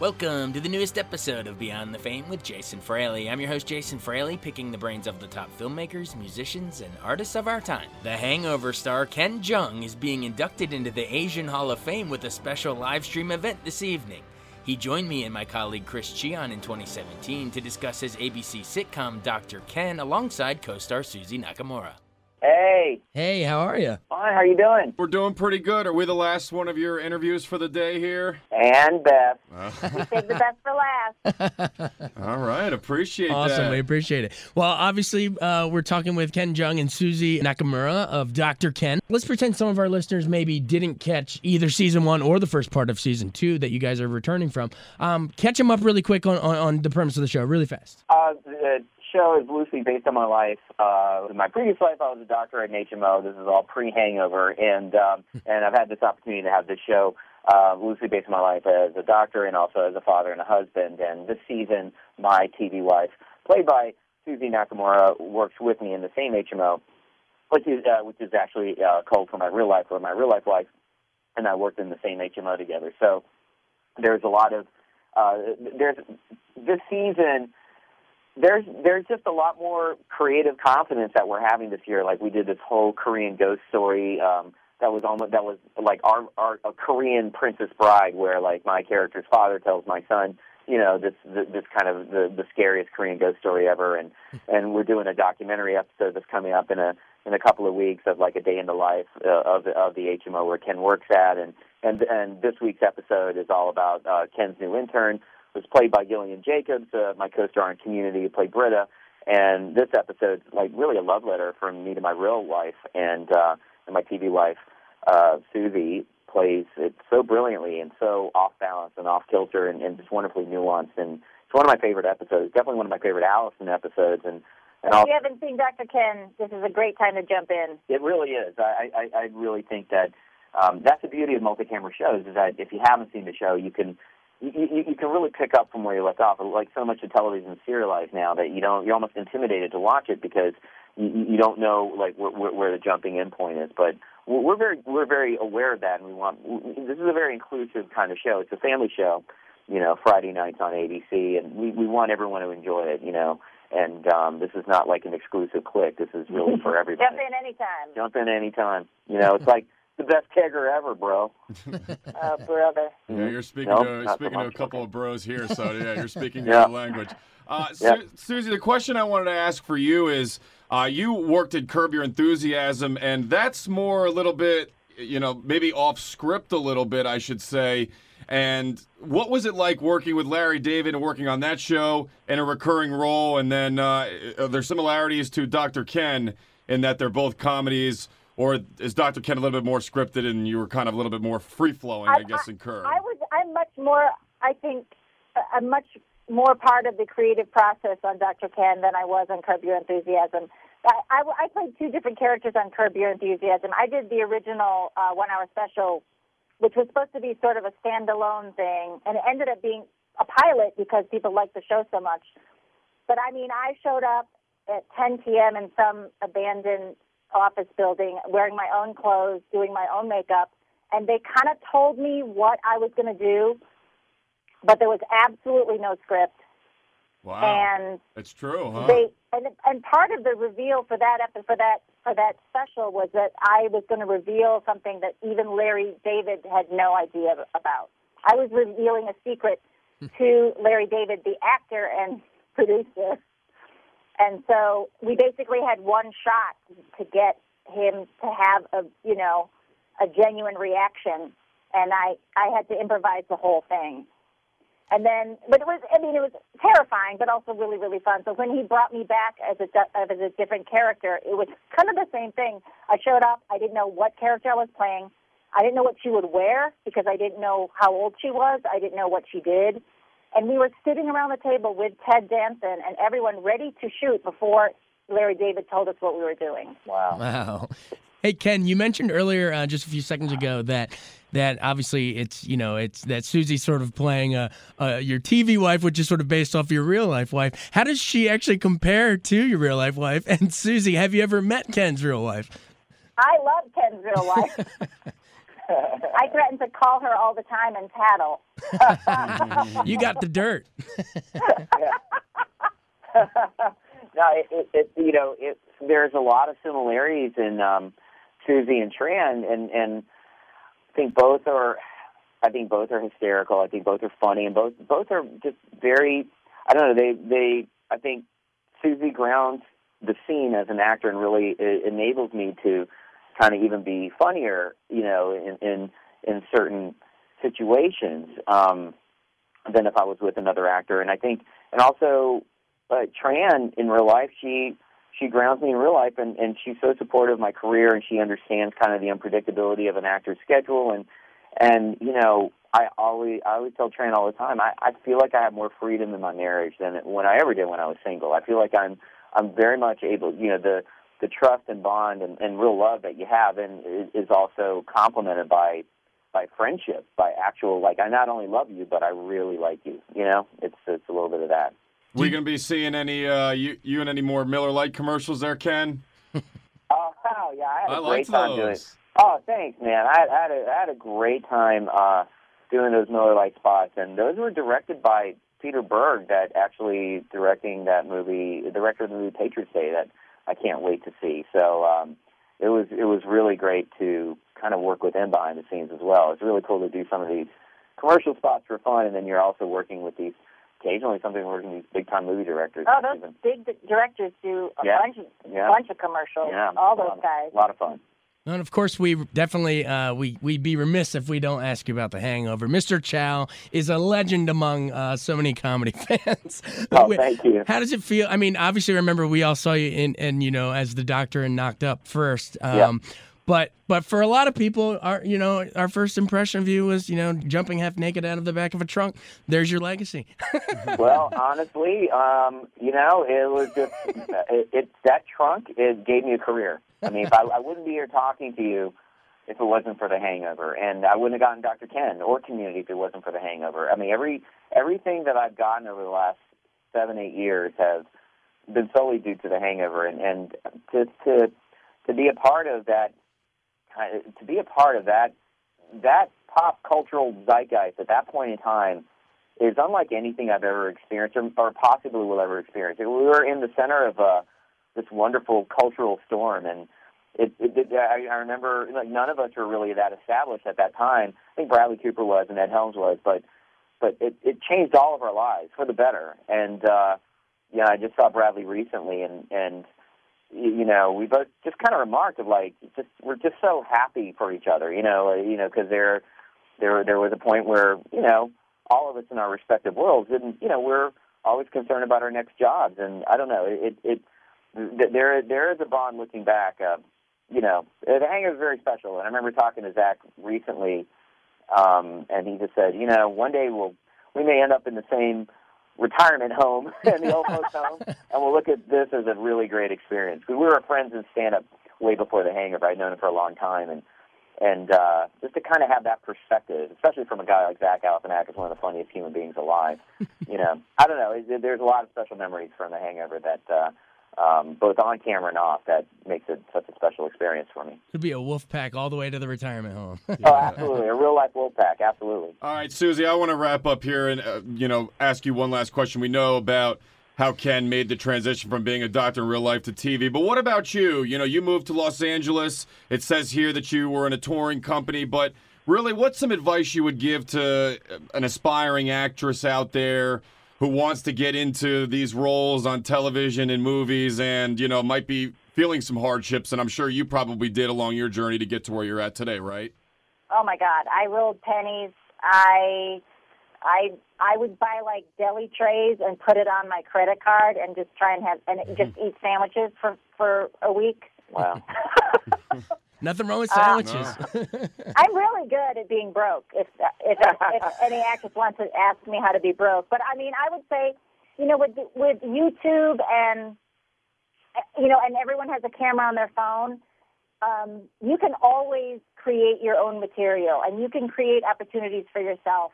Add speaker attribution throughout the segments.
Speaker 1: Welcome to the newest episode of Beyond the Fame with Jason Fraley. I'm your host, Jason Fraley, picking the brains of the top filmmakers, musicians, and artists of our time. The Hangover star Ken Jeong is being inducted into the Asian Hall of Fame with a special live stream event this evening. He joined me and my colleague Chris Cichon in 2017 to discuss his ABC sitcom Dr. Ken alongside co star Suzy Nakamura.
Speaker 2: Hey,
Speaker 3: Hey, how are you?
Speaker 2: fine. How you doing?
Speaker 4: We're doing pretty good. Are we the last one of your interviews for the day here?
Speaker 2: And Beth. We saved the best for last.
Speaker 4: All right, appreciate
Speaker 3: Awesome,
Speaker 4: that. Awesome.
Speaker 3: We appreciate it. Well, obviously, uh, we're talking with Ken Jeong and Suzy Nakamura of Dr. Ken. Let's pretend some of our listeners maybe didn't catch either season one or the first part of season two that you guys are returning from. Um, catch them up really quick on, on, on the premise of the show, really fast.
Speaker 2: Uh, the show is loosely based on my life. Uh, in my previous life, I was a doctor at HMO. This is all pre-hangover, and um, and I've had this opportunity to have this show uh, loosely based on my life as a doctor and also as a father and a husband. And this season, my TV wife, played by Suzy Nakamura, works with me in the same HMO, which is uh, which is actually uh, code for my real life, or my real life wife, and I worked in the same HMO together. So there's a lot of uh, there's this season there's there's just a lot more creative confidence that we're having this year. Like we did this whole Korean ghost story um, that was almost that was like our our a Korean Princess Bride, where like my character's father tells my son, you know, this this kind of the the scariest Korean ghost story ever, and and we're doing a documentary episode that's coming up in a in a couple of weeks of like a day in the life uh, of of the HMO where Ken works at, and and and this week's episode is all about uh, Ken's new intern was played by Gillian Jacobs, uh, my co-star in Community, who played Britta. And this episode's like really a love letter from me to my real wife, and uh, and my TV wife, uh, Suzy, plays it so brilliantly and so off balance and off kilter and, and just wonderfully nuanced. And it's one of my favorite episodes. Definitely one of my favorite Allison episodes. And and
Speaker 5: If you haven't seen Dr. Ken, this is a great time to jump in.
Speaker 2: it really is. I, I, I really think that um, that's the beauty of multi-camera shows is that if you haven't seen the show, you can you, you, you can really pick up from where you left off. Like so much of television is serialized now that you don't you're almost intimidated to watch it because you, you don't know like where, where, where the jumping in point is. But we're we're very we're very aware of that, and we want this is a very inclusive kind of show. It's a family show, you know, Friday nights on ABC, and we we want everyone to enjoy it, you know. And um, this is not like an exclusive click. This is really for everybody.
Speaker 5: Jump in anytime.
Speaker 2: Jump in anytime. You know, it's like the best kegger ever, bro.
Speaker 5: Brother.
Speaker 4: Yeah, you're speaking
Speaker 2: Nope,
Speaker 4: to
Speaker 2: not so
Speaker 4: to a couple of bros here, so yeah, you're speaking
Speaker 2: Yeah.
Speaker 4: your language. Uh, Su-
Speaker 2: Yeah.
Speaker 4: Suzy, the question I wanted to ask for you is: uh, you worked at Curb Your Enthusiasm, and that's more a little bit, you know, maybe off script a little bit, I should say. And what was it like working with Larry David and working on that show in a recurring role? And then uh, are there similarities to Dr. Ken in that they're both comedies, or is Dr. Ken a little bit more scripted and you were kind of a little bit more free flowing, I, guess, in Curb?
Speaker 5: I was. I'm much more. I think a- I'm much more part of the creative process on Dr. Ken than I was on Curb Your Enthusiasm. I, I, I played two different characters on Curb Your Enthusiasm. I did the original uh, one-hour special, which was supposed to be sort of a standalone thing, and it ended up being a pilot because people liked the show so much. But I mean, I showed up at 10 p.m. in some abandoned office building, wearing my own clothes, doing my own makeup, and they kind of told me what I was going to do, but there was absolutely no script.
Speaker 4: wow.
Speaker 5: And
Speaker 4: It's true, huh?
Speaker 5: they and and part of the reveal for that for that for that special was that I was going to reveal something that even Larry David had no idea about. I was revealing a secret to Larry David, the actor and producer. And so we basically had one shot to get him to have a you know a genuine reaction, and I I had to improvise the whole thing. And then, but it was, I mean, it was terrifying, but also really, really fun. So when he brought me back as a, as a different character, it was kind of the same thing. I showed up, I didn't know what character I was playing. I didn't know what she would wear because I didn't know how old she was. I didn't know what she did. And we were sitting around the table with Ted Danson and everyone ready to shoot before Larry David told us what we were doing.
Speaker 2: Wow.
Speaker 3: Wow. Hey Ken, you mentioned earlier uh, just a few seconds ago that that obviously it's you know it's that Suzy's sort of playing uh, uh, your TV wife, which is sort of based off your real life wife. How does she actually compare to your real life wife? And Suzy, have you ever met Ken's real wife?
Speaker 5: I love Ken's real life. I threaten to call her all the time and tattle.
Speaker 3: you got the dirt.
Speaker 2: no, it, it, it you know it, there's a lot of similarities in um, Suzy and Tran, and and I think both are. I think both are hysterical. I think both are funny, and both both are just very. I don't know. They they. I think Suzy grounds the scene as an actor and really enables me to kind of even be funnier, you know, in in, in certain situations um, than if I was with another actor. And I think, and also, uh, Tran in real life, she she grounds me in real life, and and she's so supportive of my career, and she understands kind of the unpredictability of an actor's schedule, and and you know. I always I always tell Tran all the time. I, I feel like I have more freedom in my marriage than when I ever did when I was single. I feel like I'm I'm very much able. You know the the trust and bond and, and real love that you have, and is also complemented by by friendship, by actual like I not only love you, but I really like you. You know, it's it's a little bit of that.
Speaker 4: We gonna be seeing any uh, you you and any more Miller Lite commercials there, Ken?
Speaker 2: oh yeah, I had a
Speaker 4: I
Speaker 2: great time
Speaker 4: those.
Speaker 2: doing. it. Oh, thanks, man. I, I had a, I had a great time uh, doing those Miller Lite spots, and those were directed by Peter Berg, that actually directing that movie, the director of the movie Patriots Day, that I can't wait to see. So um, it was it was really great to kind of work with him behind the scenes as well. It's really cool to do some of these commercial spots for fun, and then you're also working with these occasionally something working with these big time movie directors.
Speaker 5: Oh, those
Speaker 2: even.
Speaker 5: big directors do a
Speaker 2: Yeah.
Speaker 5: bunch of
Speaker 2: Yeah.
Speaker 5: bunch of commercials.
Speaker 2: yeah,
Speaker 5: all those guys.
Speaker 2: A lot of fun.
Speaker 3: And of course, we definitely uh, we we'd be remiss if we don't ask you about The Hangover. Mr. Chow is a legend among uh, so many comedy fans.
Speaker 2: Oh, thank you.
Speaker 3: How does it feel? I mean, obviously, remember we all saw you in, and you know, as the Doctor and Knocked Up first. Um,
Speaker 2: Yeah.
Speaker 3: But but for a lot of people, our you know our first impression of you was you know jumping half naked out of the back of a trunk. There's your legacy.
Speaker 2: well, honestly, um, you know, it was just it, it that trunk it gave me a career. I mean, if I, I wouldn't be here talking to you if it wasn't for the Hangover, and I wouldn't have gotten Dr. Ken or Community if it wasn't for the Hangover. I mean, every everything that I've gotten over the last seven eight years has been solely due to the Hangover, and and to to to be a part of that, to be a part of that that pop cultural zeitgeist at that point in time is unlike anything I've ever experienced or, or possibly will ever experience. We were in the center of uh, this wonderful cultural storm, and it, it, it I, I remember like none of us were really that established at that time. I think Bradley Cooper was and Ed Helms was, but but it, it changed all of our lives for the better. And uh, yeah, I just saw Bradley recently, and and you know we both just kind of remarked of like just we're just so happy for each other, you know, you know because there there there was a point where you know all of us in our respective worlds didn't you know we're always concerned about our next jobs and I don't know it it th- there there is a bond looking back uh, you know the hangover is very special and I remember talking to Zach recently um, and he just said you know one day we'll we may end up in the same retirement home and the old folks home and we'll look at this as a really great experience because we were friends in stand up way before the hangover I'd known him for a long time and and uh, just to kind of have that perspective, especially from a guy like Zach Galifianakis, one of the funniest human beings alive. you know, I don't know. There's a lot of special memories from The Hangover that, uh, um, both on camera and off, that makes it such a special experience for me.
Speaker 3: Could be a wolf pack all the way to the retirement home.
Speaker 2: Oh, absolutely, a real life wolf pack, absolutely.
Speaker 4: All right, Suzy, I want to wrap up here and uh, you know ask you one last question. We know about how Ken made the transition from being a doctor in real life to TV, but what about you? You know, you moved to Los Angeles. It says here that you were in a touring company, but really, what's some advice you would give to an aspiring actress out there who wants to get into these roles on television and movies, and you know might be feeling some hardships, and I'm sure you probably did along your journey to get to where you're at today, right?
Speaker 5: Oh my God, I rolled pennies. I, I, I would buy like deli trays and put it on my credit card and just try and have and just eat sandwiches for for a week.
Speaker 2: Wow.
Speaker 3: Nothing wrong with
Speaker 5: Uh,
Speaker 3: sandwiches.
Speaker 5: I'm really good at being broke. If if, if any actress wants to ask me how to be broke, but I mean, I would say, you know, with with YouTube and you know, and everyone has a camera on their phone. Um, you can always create your own material, and you can create opportunities for yourself.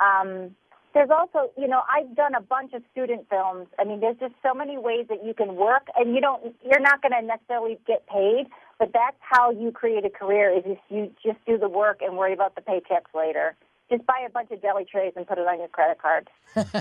Speaker 5: Um, there's also, you know, I've done a bunch of student films. I mean, there's just so many ways that you can work, and you don't, you're not going to necessarily get paid, but that's how you create a career. Is just you just do the work and worry about the paychecks later. Just buy a bunch of deli trays and put it on your credit card.
Speaker 3: That's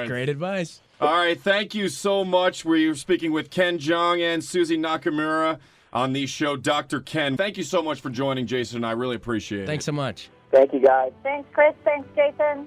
Speaker 4: right.
Speaker 3: great advice.
Speaker 4: All right, thank you so much. We were speaking with Ken Jeong and Suzy Nakamura on the show Dr. Ken. Thank you so much for joining Jason and I really appreciate it.
Speaker 3: Thanks so much.
Speaker 2: Thank you, guys.
Speaker 5: Thanks, Chris. Thanks, Jason.